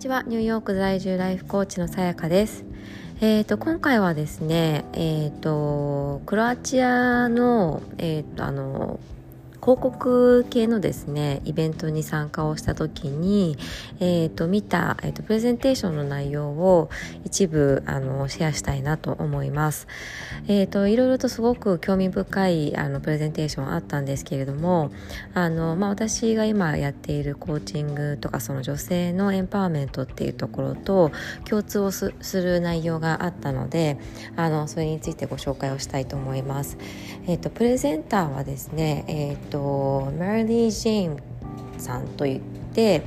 ちは。ニューヨーク在住ライフコーチのさやかです。えーと、今回はですね、えーと、クロアチアの,、えーとあの広告系のですねイベントに参加をした時に、えーと、見た、えーと、プレゼンテーションの内容を一部あのシェアしたいなと思います。えーと、いろいろとすごく興味深いあのプレゼンテーションあったんですけれどもあの、まあ、私が今やっているコーチングとかその女性のエンパワーメントっていうところと共通をする内容があったのであのそれについてご紹介をしたいと思います。えー、とプレゼンターはですね、えーと、マリー・ジェーンさんといって、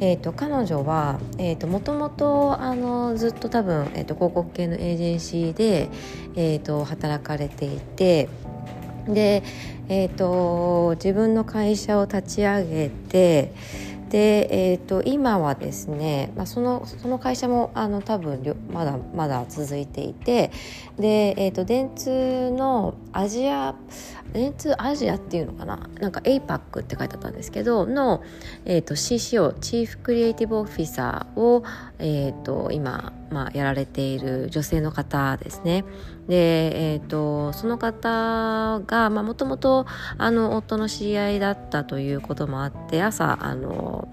えーと、彼女は、えーと、もともとあのずっと多分、えー、と広告系のエージェンシーで、えー、と働かれていてで、えー、と自分の会社を立ち上げてで、えーと、今はですね、まあ、そのその会社もあの多分まだまだ続いていてで、えーと、電通のアジア電通アジアっていうのかな？なんか APAC って書いてあったんですけどの、えーと、CCO チーフクリエイティブオフィサーを、えー、と今、まあ、やられている女性の方ですね。で、えー、とその方がもともと夫の知り合いだったということもあって朝あの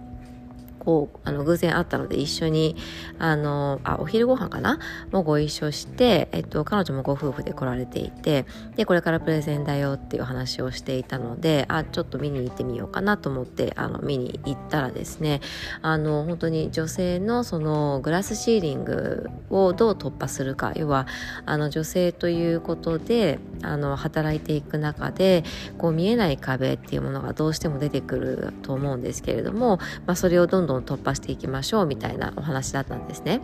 こうあの偶然会ったので一緒にあのあお昼ご飯かな？もご一緒して、えっと、彼女もご夫婦で来られていてでこれからプレゼンだよっていう話をしていたのであちょっと見に行ってみようかなと思ってあの見に行ったらですねあの本当に女性のそのグラスシーリングをどう突破するか要はあの女性ということであの働いていく中でこう見えない壁っていうものがどうしても出てくると思うんですけれども、まあ、それをどんどんん突破していきましょうみたいなお話だったんですね。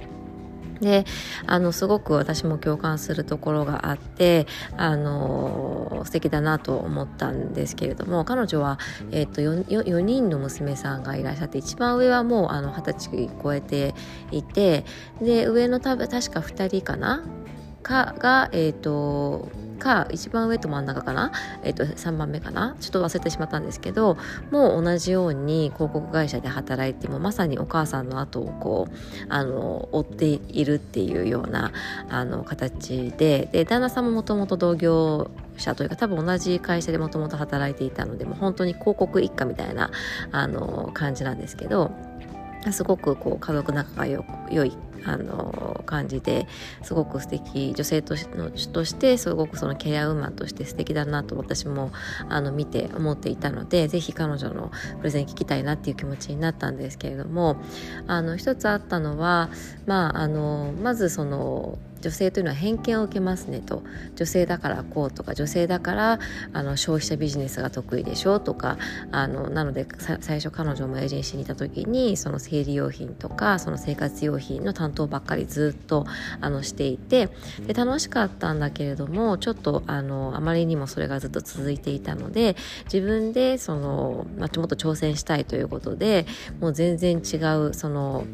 であのすごく私も共感するところがあってあの素敵だなと思ったんですけれども彼女は、えーと、4, 4人の娘さんがいらっしゃって一番上はもうあの20歳超えていてで上の多分確か2人かな？かが、えーとか一番上と真ん中かな、えー、と3番目かな？ちょっと忘れてしまったんですけどもう同じように広告会社で働いてもまさにお母さんの後をこうあの追っているっていうようなあの形でで旦那さんももともと同業者というか多分同じ会社でもともと働いていたのでもう本当に広告一家みたいなあの感じなんですけどすごくこう家族仲が良いあの感じですごく素敵女性としのとしてすごくそのケアウーマンとして素敵だなと私もあの見て思っていたのでぜひ彼女のプレゼン聞きたいなっていう気持ちになったんですけれどもあの一つあったのは、まあ、あのまずその女性というのは偏見を受けますねと。女性だからこうとか女性だからあの消費者ビジネスが得意でしょとかあのなので最初彼女もエージェンシーにいた時にその生理用品とかその生活用品の担当ばっかりずっとあのしていてで楽しかったんだけれどもちょっとあのあまりにもそれがずっと続いていたので自分でその、まあ、もっと挑戦したいということでもう全然違うその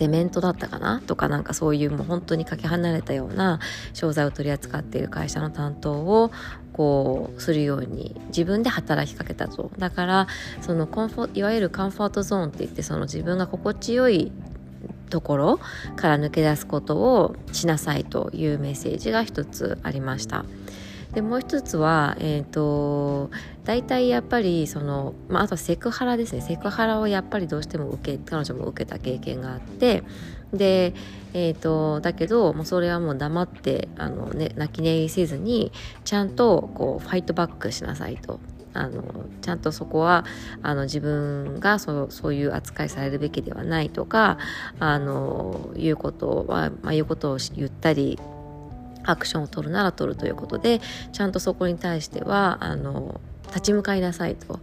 セメントだったかなとかなんかそういうもう本当にかけ離れたような商材を取り扱っている会社の担当をこうするように自分で働きかけたとだからそのコンフォいわゆるカンフォートゾーンって言ってその自分が心地よいところから抜け出すことをしなさいというメッセージが一つありました。でもう一つは、えーと、大体やっぱりその、まあ、あとはセクハラですねセクハラをやっぱりどうしても受け彼女も受けた経験があってで、えーと、だけどもうそれはもう黙ってあの、ね、泣き寝入りせずにちゃんとこうファイトバックしなさいと。あのちゃんとそこはあの自分がそそういう扱いされるべきではないとかあのいうことは、まあ、いうことを言ったりアクションを取るなら取るということでちゃんとそこに対してはあの立ち向かいなさいと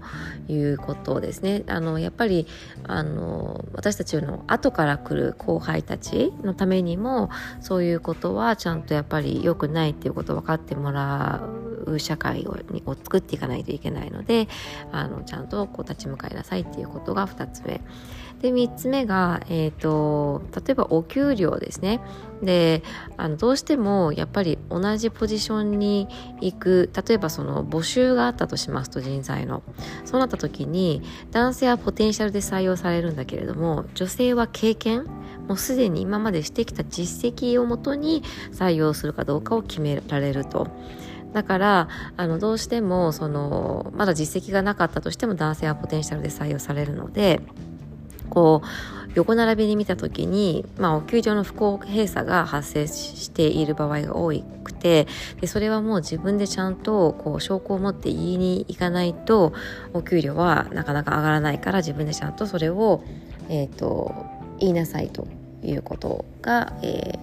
いうことですね。あのやっぱりあの私たちの後から来る後輩たちのためにもそういうことはちゃんとやっぱり良くないっていうことを分かってもらう社会をを作っていかないといけないのであのちゃんとこう立ち向かいなさいっていうことが2つ目。で3つ目が、えーと、例えばお給料ですねであのどうしてもやっぱり同じポジションに行く例えばその募集があったとしますと人材のそうなった時に男性はポテンシャルで採用されるんだけれども女性は経験もうすでに今までしてきた実績をもとに採用するかどうかを決められると。だからあのどうしてもそのまだ実績がなかったとしても男性はポテンシャルで採用されるのでこう横並びに見た時に、まあ、お給料の不公平さが発生している場合が多くてでそれはもう自分でちゃんとこう証拠を持って言いに行かないとお給料はなかなか上がらないから自分でちゃんとそれを、えーと、言いなさいということが、え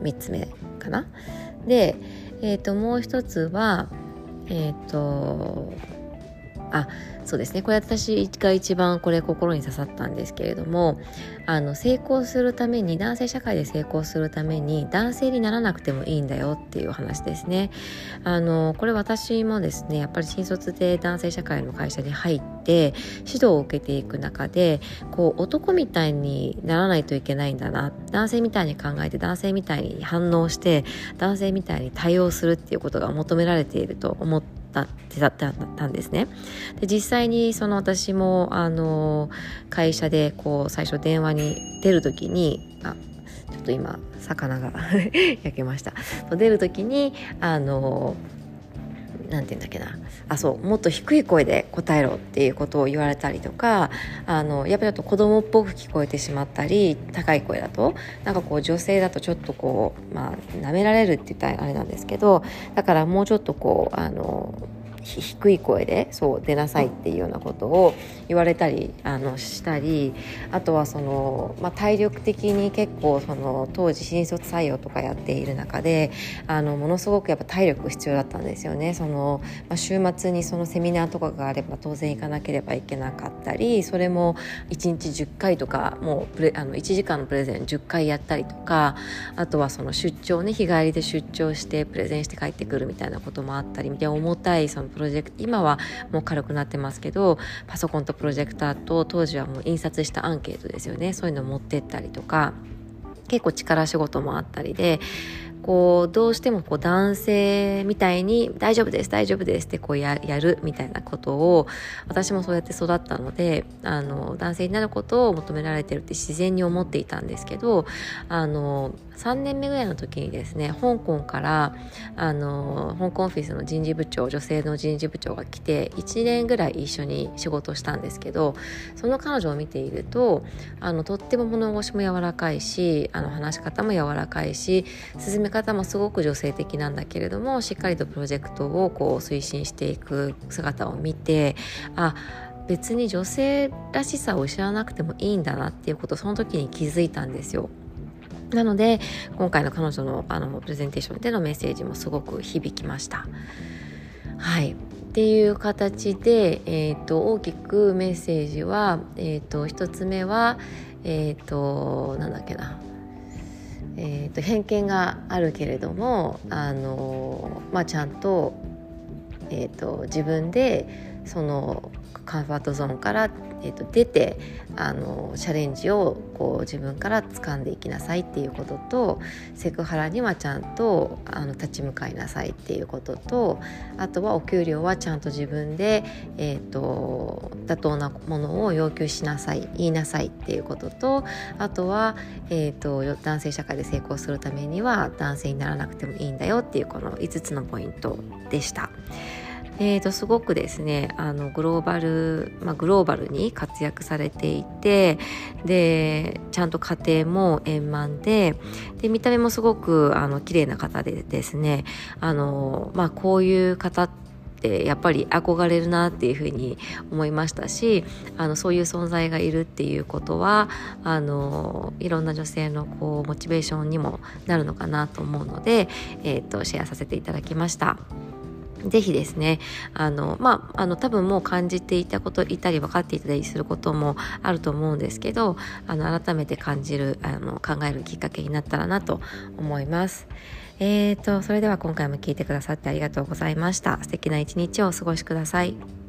ー、3つ目かな。で、えーと、もう一つはえっ、ー、とあそうですね。これ私が一番これ心に刺さったんですけれどもあの成功するために男性社会で成功するために男性にならなくてもいいんだよっていう話ですね。あのこれ私もですねやっぱり新卒で男性社会の会社に入って指導を受けていく中でこう男みたいにならないといけないんだな男性みたいに考えて男性みたいに反応して男性みたいに対応するっていうことが求められていると思ってたってだったんですね。で実際にその私もあの会社でこう最初電話に出る時にあちょっと今魚が 焼けました。出る時にあの何て言うんだっけな。あそうもっと低い声で答えろっていうことを言われたりとかあのやっぱりちょっと子供っぽく聞こえてしまったり高い声だとなんかこう女性だとちょっとこうまあ舐められるって言ったらあれなんですけどだからもうちょっとこうあの低い声でそう出なさいっていうようなことを言われたりあのしたりあとはその、まあ、体力的に結構その当時新卒採用とかやっている中であのものすごくやっぱ体力必要だったんですよね。その、まあ、週末にそのセミナーとかがあれば当然行かなければいけなかったりそれも1日10回とかもうプレあの1時間のプレゼン10回やったりとかあとはその出張ね日帰りで出張してプレゼンして帰ってくるみたいなこともあったりで重たいそのプロジェクト今はもう軽くなってますけどパソコンとプロジェクターと当時はもう印刷したアンケートですよね。そういうのを持ってったりとか結構力仕事もあったりでこうどうしてもこう男性みたいに大丈夫です大丈夫ですってこうやるみたいなことを私もそうやって育ったのであの男性になることを求められてるって自然に思っていたんですけどあの3年目ぐらいの時にですね香港からあの香港オフィスの人事部長女性の人事部長が来て1年ぐらい一緒に仕事したんですけどその彼女を見ているとあのとっても物腰も柔らかいしあの話し方も柔らかいし進め方もすごく女性的なんだけれどもしっかりとプロジェクトをこう推進していく姿を見てあ別に女性らしさを失わなくてもいいんだなっていうことをその時に気づいたんですよ。なので今回の彼女のあのプレゼンテーションでのメッセージもすごく響きました。はいっていう形で、えーと、大きくメッセージは、えーと、1つ目は、えっ、ー、となんだっけなえーと、偏見があるけれどもあの、まあ、ちゃんと,、えーと自分でそのカンファートゾーンからえーと、出てあのチャレンジをこう自分から掴んでいきなさいっていうこととセクハラにはちゃんとあの立ち向かいなさいっていうこととあとはお給料はちゃんと自分で、えーと、妥当なものを要求しなさい言いなさいっていうこととあとは、えーと男性社会で成功するためには男性にならなくてもいいんだよっていうこの5つのポイントでした。えーと、すごくですねあのグローバル、まあ、グローバルに活躍されていてでちゃんと家庭も円満でで見た目もすごくあの綺麗な方でですねあの、まあ、こういう方ってやっぱり憧れるなっていうふうに思いましたしあのそういう存在がいるっていうことはあのいろんな女性のこうモチベーションにもなるのかなと思うので、えーとシェアさせていただきました。ぜひですね、あの、まあ、あの、多分もう感じていたこと、いたり分かっていたりすることもあると思うんですけど、あの、改めて感じる、あの、考えるきっかけになったらなと思います。えーと、それでは今回も聴いてくださってありがとうございました。素敵な一日をお過ごしください。